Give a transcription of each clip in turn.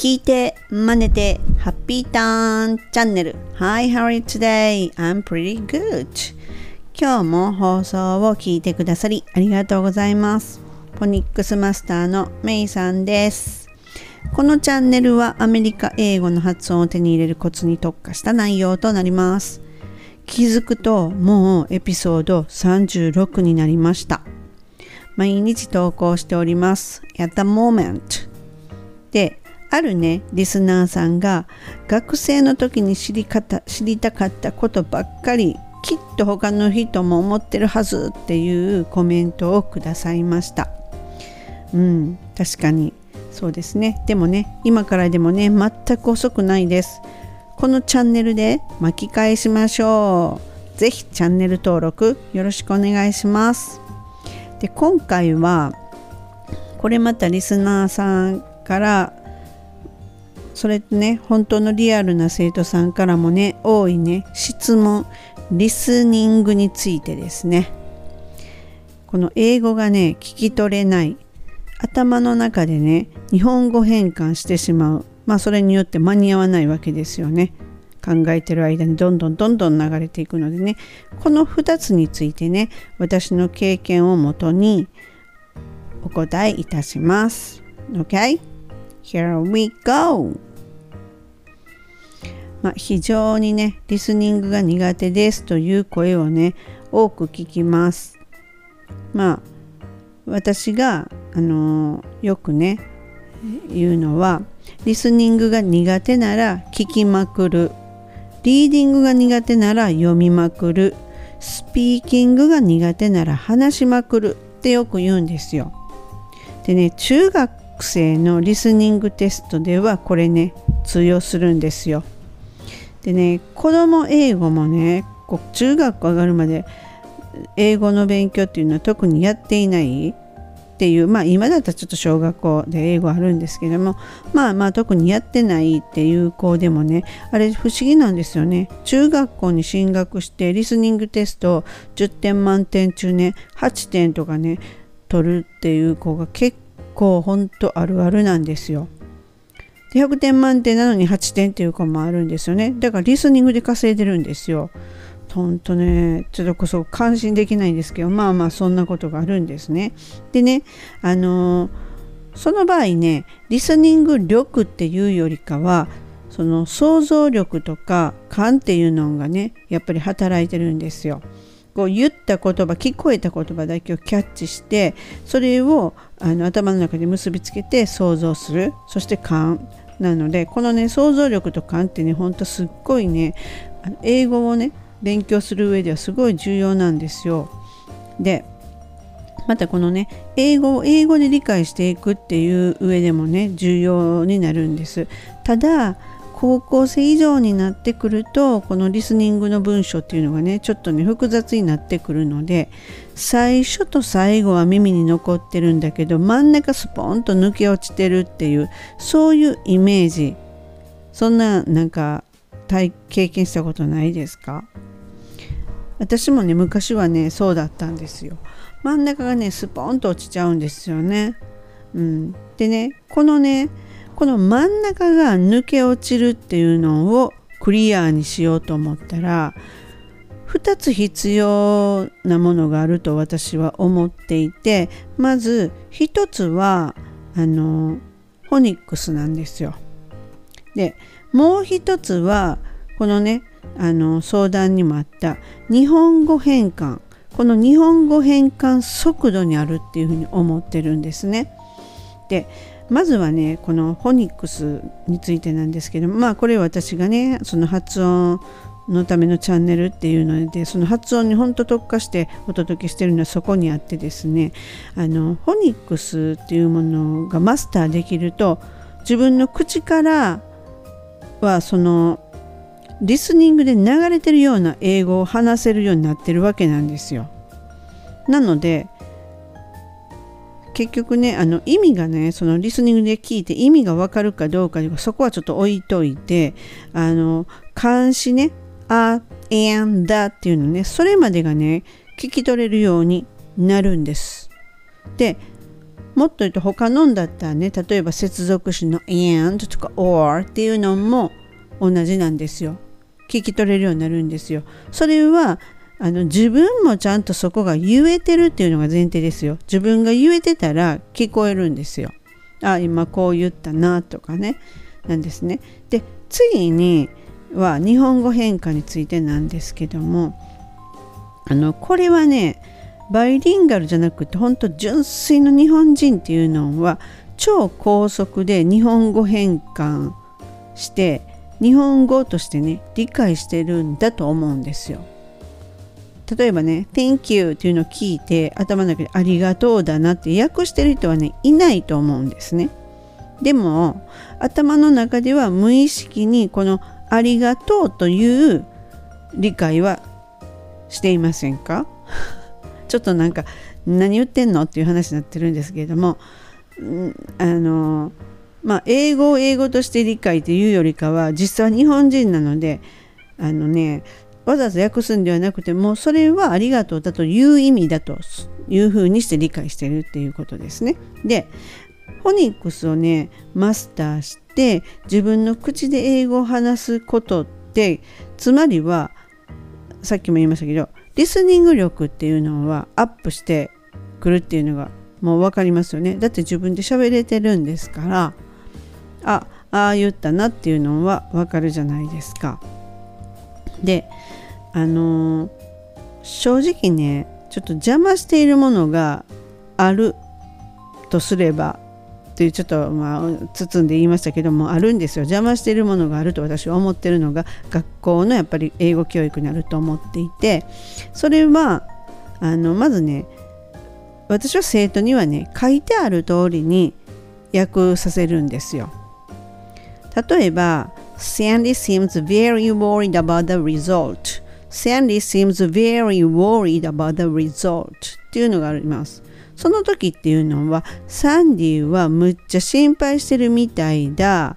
聞いて、真似て、ハッピーターンチャンネル。Hi, how are you today? I'm pretty good. 今日も放送を聞いてくださりありがとうございます。フォニックスマスターのメイさんです。このチャンネルはアメリカ英語の発音を手に入れるコツに特化した内容となります。気づくともうエピソード36になりました。毎日投稿しております。at the moment であるねリスナーさんが学生の時に知り方知りたかったことばっかりきっと他の人も思ってるはずっていうコメントをくださいました。うん確かに。そうですね。でもね今からでもね全く遅くないです。このチャンネルで巻き返しましょう。ぜひチャンネル登録よろしくお願いします。で今回はこれまたリスナーさんからそれとね本当のリアルな生徒さんからもね多いね質問リスニングについてですね。この英語がね聞き取れない頭の中でね日本語変換してしまう。まあそれによって間に合わないわけですよね。考えてる間にどんどんどんどん流れていくのでね。この2つについてね私の経験をもとにお答えいたします。OK? Here we go! まあ、非常にねリスニングが苦手ですという声をね多く聞きます。まあ私が、あのー、よくね言うのはリスニングが苦手なら聞きまくるリーディングが苦手なら読みまくるスピーキングが苦手なら話しまくるってよく言うんですよ。でね中学生のリスニングテストではこれね通用するんですよ。でね子供英語もねこう中学校上がるまで英語の勉強っていうのは特にやっていないっていうまあ今だったらちょっと小学校で英語あるんですけどもまあまあ特にやってないっていう子でもねあれ不思議なんですよね中学校に進学してリスニングテスト10点満点中ね8点とかね取るっていう子が結構ほんとあるあるなんですよ。100点満点なのに8点っていう子もあるんですよね。だからリスニングで稼いでるんですよ。ほんとね、ちょっとこそ感心できないんですけど、まあまあそんなことがあるんですね。でね、あのー、その場合ね、リスニング力っていうよりかは、その想像力とか感っていうのがね、やっぱり働いてるんですよ。こう言った言葉聞こえた言葉だけをキャッチしてそれをあの頭の中で結びつけて想像するそして感なのでこのね想像力と感ってねほんとすっごいね英語をね勉強する上ではすごい重要なんですよ。でまたこのね英語を英語で理解していくっていう上でもね重要になるんです。ただ高校生以上になってくるとこのリスニングの文章っていうのがねちょっとね複雑になってくるので最初と最後は耳に残ってるんだけど真ん中スポンと抜け落ちてるっていうそういうイメージ。そんななんか体経験したことないですか？私もね昔はねそうだったんですよ。真ん中がねスポンと落ちちゃうんですよね、うん、でねこのねこの真ん中が抜け落ちるっていうのをクリアにしようと思ったら2つ必要なものがあると私は思っていてまず1つはあのフォニックスなんですよ。でもう1つはこのねあの相談にもあった日本語変換この日本語変換速度にあるっていうふうに思ってるんですね。でまずはねこのフォニックスについてなんですけどまあこれ私がねその発音のためのチャンネルっていうのでその発音に本当特化してお届けしてるのはそこにあってですねあのフォニックスっていうものがマスターできると自分の口からはそのリスニングで流れてるような英語を話せるようになってるわけなんですよ。なので結局ねあの意味がねそのリスニングで聞いて意味がわかるかどうかそこはちょっと置いといてあの漢詞ね「あ」「and」だっていうのねそれまでがね聞き取れるようになるんです。でもっと言うと他のんだったらね例えば接続詞の and とか or っていうのも同じなんですよ聞き取れるようになるんですよそれはあの自分もちゃんとそこが言えてるっていうのが前提ですよ。自分が言えてたら聞こえるんですよ。あ今こう言ったなとかね。なんですね。で次には日本語変化についてなんですけども。あのこれはねバイリンガルじゃなくて本当純粋の日本人っていうのは超高速で日本語変換して日本語としてね理解してるんだと思うんですよ。例えばね「Thank you」っていうのを聞いて頭の中で「ありがとう」だなって訳してる人はねいないと思うんですね。でも頭の中では無意識にこの「ありがとう」という理解はしていませんか？ちょっとなんか何言ってんのっていう話になってるんですけれどもあのまあ英語を英語として理解というよりかは実際は日本人なのであのねわざわざ訳すんではなくてもそれはありがとうだという意味だというふうにして理解してるっていうことですね。でフォニックスをねマスターして自分の口で英語を話すことってつまりはさっきも言いましたけどリスニング力っていうのはアップしてくるっていうのがもう分かりますよねだって自分で喋れてるんですからあああ言ったなっていうのは分かるじゃないですかであのー、正直ねちょっと邪魔しているものがあるとすればというちょっとまあ包んで言いましたけどもあるんですよ。邪魔しているものがあると私は思ってるのが学校のやっぱり英語教育になると思っていてそれはあのまずね私は生徒にはね書いてある通りに訳させるんですよ。例えば Sandy seems very worried about the result. Sandy seems very worried about the result. っていうのがあります。その時っていうのはサンディはむっちゃ心配してるみたいだ。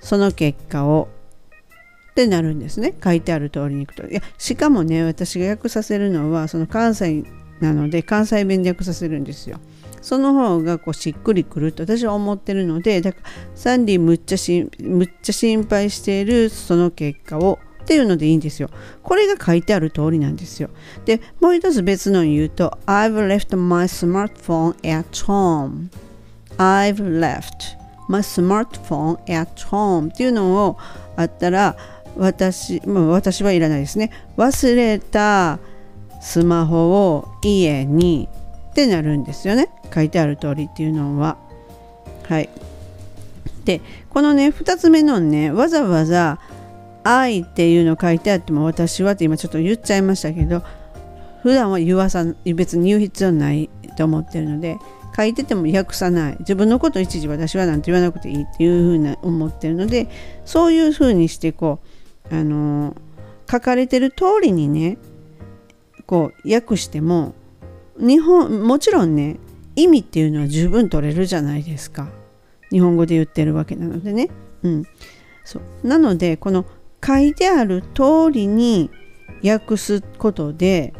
その結果を。ってなるんですね。書いてある通りにいくと。いやしかもね私が訳させるのはその関西なので関西弁で訳させるんですよ。その方がこうしっくりくると私は思ってるのでだからサンディむっちゃしむっちゃ心配しているその結果をっていうのでいいんですよ。これが書いてある通りなんですよ。で、もう一つ別の言うと I've left my smartphone at home. I've left my smartphone at home っていうのをあったら私、まあ、私はいらないですね。忘れたスマホを家にってなるんですよね。書いてある通りっていうのは。はい。で、このね、2つ目のね、わざわざ愛っていうの書いてあっても私はって今ちょっと言っちゃいましたけど普段は言わさ別に言う必要ないと思ってるので書いてても訳さない自分のこと一時私はなんて言わなくていいっていうふうな思ってるのでそういうふうにしてこうあの書かれてる通りにねこう訳しても日本もちろんね意味っていうのは十分取れるじゃないですか。日本語で言ってるわけなのでね。うん。そう。なのでこの書いてある通りに訳すことで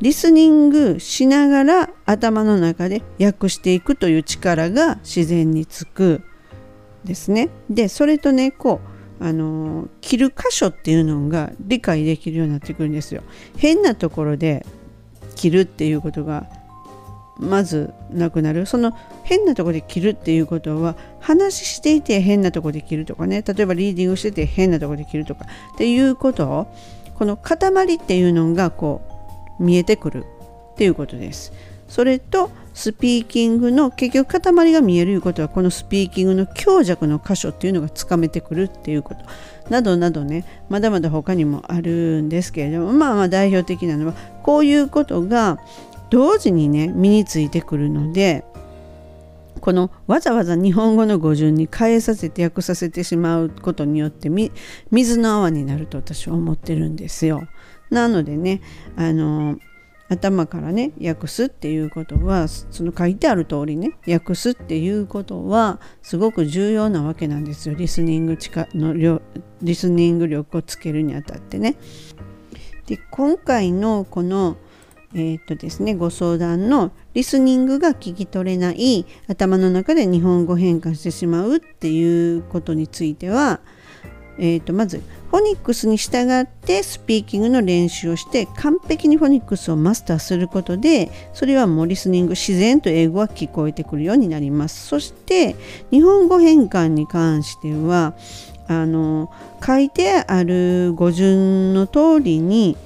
リスニングしながら頭の中で訳していくという力が自然につく。ですね。でそれとねこうあの切る箇所っていうのが理解できるようになってくるんですよ。変なところで切るっていうことがまずなくなる。その変なとこで切るっていうことは話していて変なとこで切るとかね。例えばリーディングしてて変なとこで切るとかっていうことをこの塊っていうのがこう見えてくるっていうことです。それとスピーキングの結局塊が見えるいうことはこのスピーキングの強弱の箇所っていうのがつかめてくるっていうことなどなどねまだまだ他にもあるんですけれどもまあまあ代表的なのはこういうことが同時にね身についてくるのでこのわざわざ日本語の語順に変えさせて訳させてしまうことによって水の泡になると私は思ってるんですよ。なのでねあの頭からね訳すっていうことはその書いてある通りね訳すっていうことはすごく重要なわけなんですよリスニングのリスニング力をつけるにあたってね。で今回のこのえー、っとですね、ご相談のリスニングが聞き取れない頭の中で日本語変換してしまうっていうことについては、えー、とまずフォニックスに従ってスピーキングの練習をして完璧にフォニックスをマスターすることでそれはもうリスニング自然と英語は聞こえてくるようになります。そして日本語変換に関してはあの書いてある語順の通りに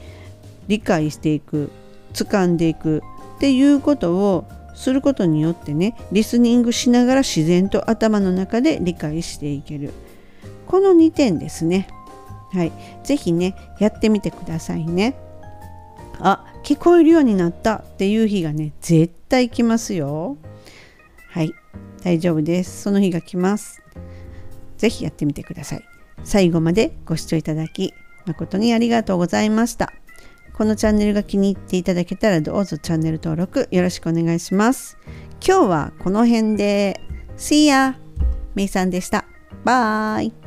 理解していく掴んでいくっていうことをすることによってねリスニングしながら自然と頭の中で理解していける。この2点ですね。はい。是非ねやってみてくださいね。あ聞こえるようになったっていう日がね絶対来ますよ。はい。大丈夫です。その日が来ます。是非やってみてください。最後までご視聴いただき誠にありがとうございました。このチャンネルが気に入っていただけたらどうぞチャンネル登録よろしくお願いします。今日はこの辺で。See ya! めいさんでした。バイ。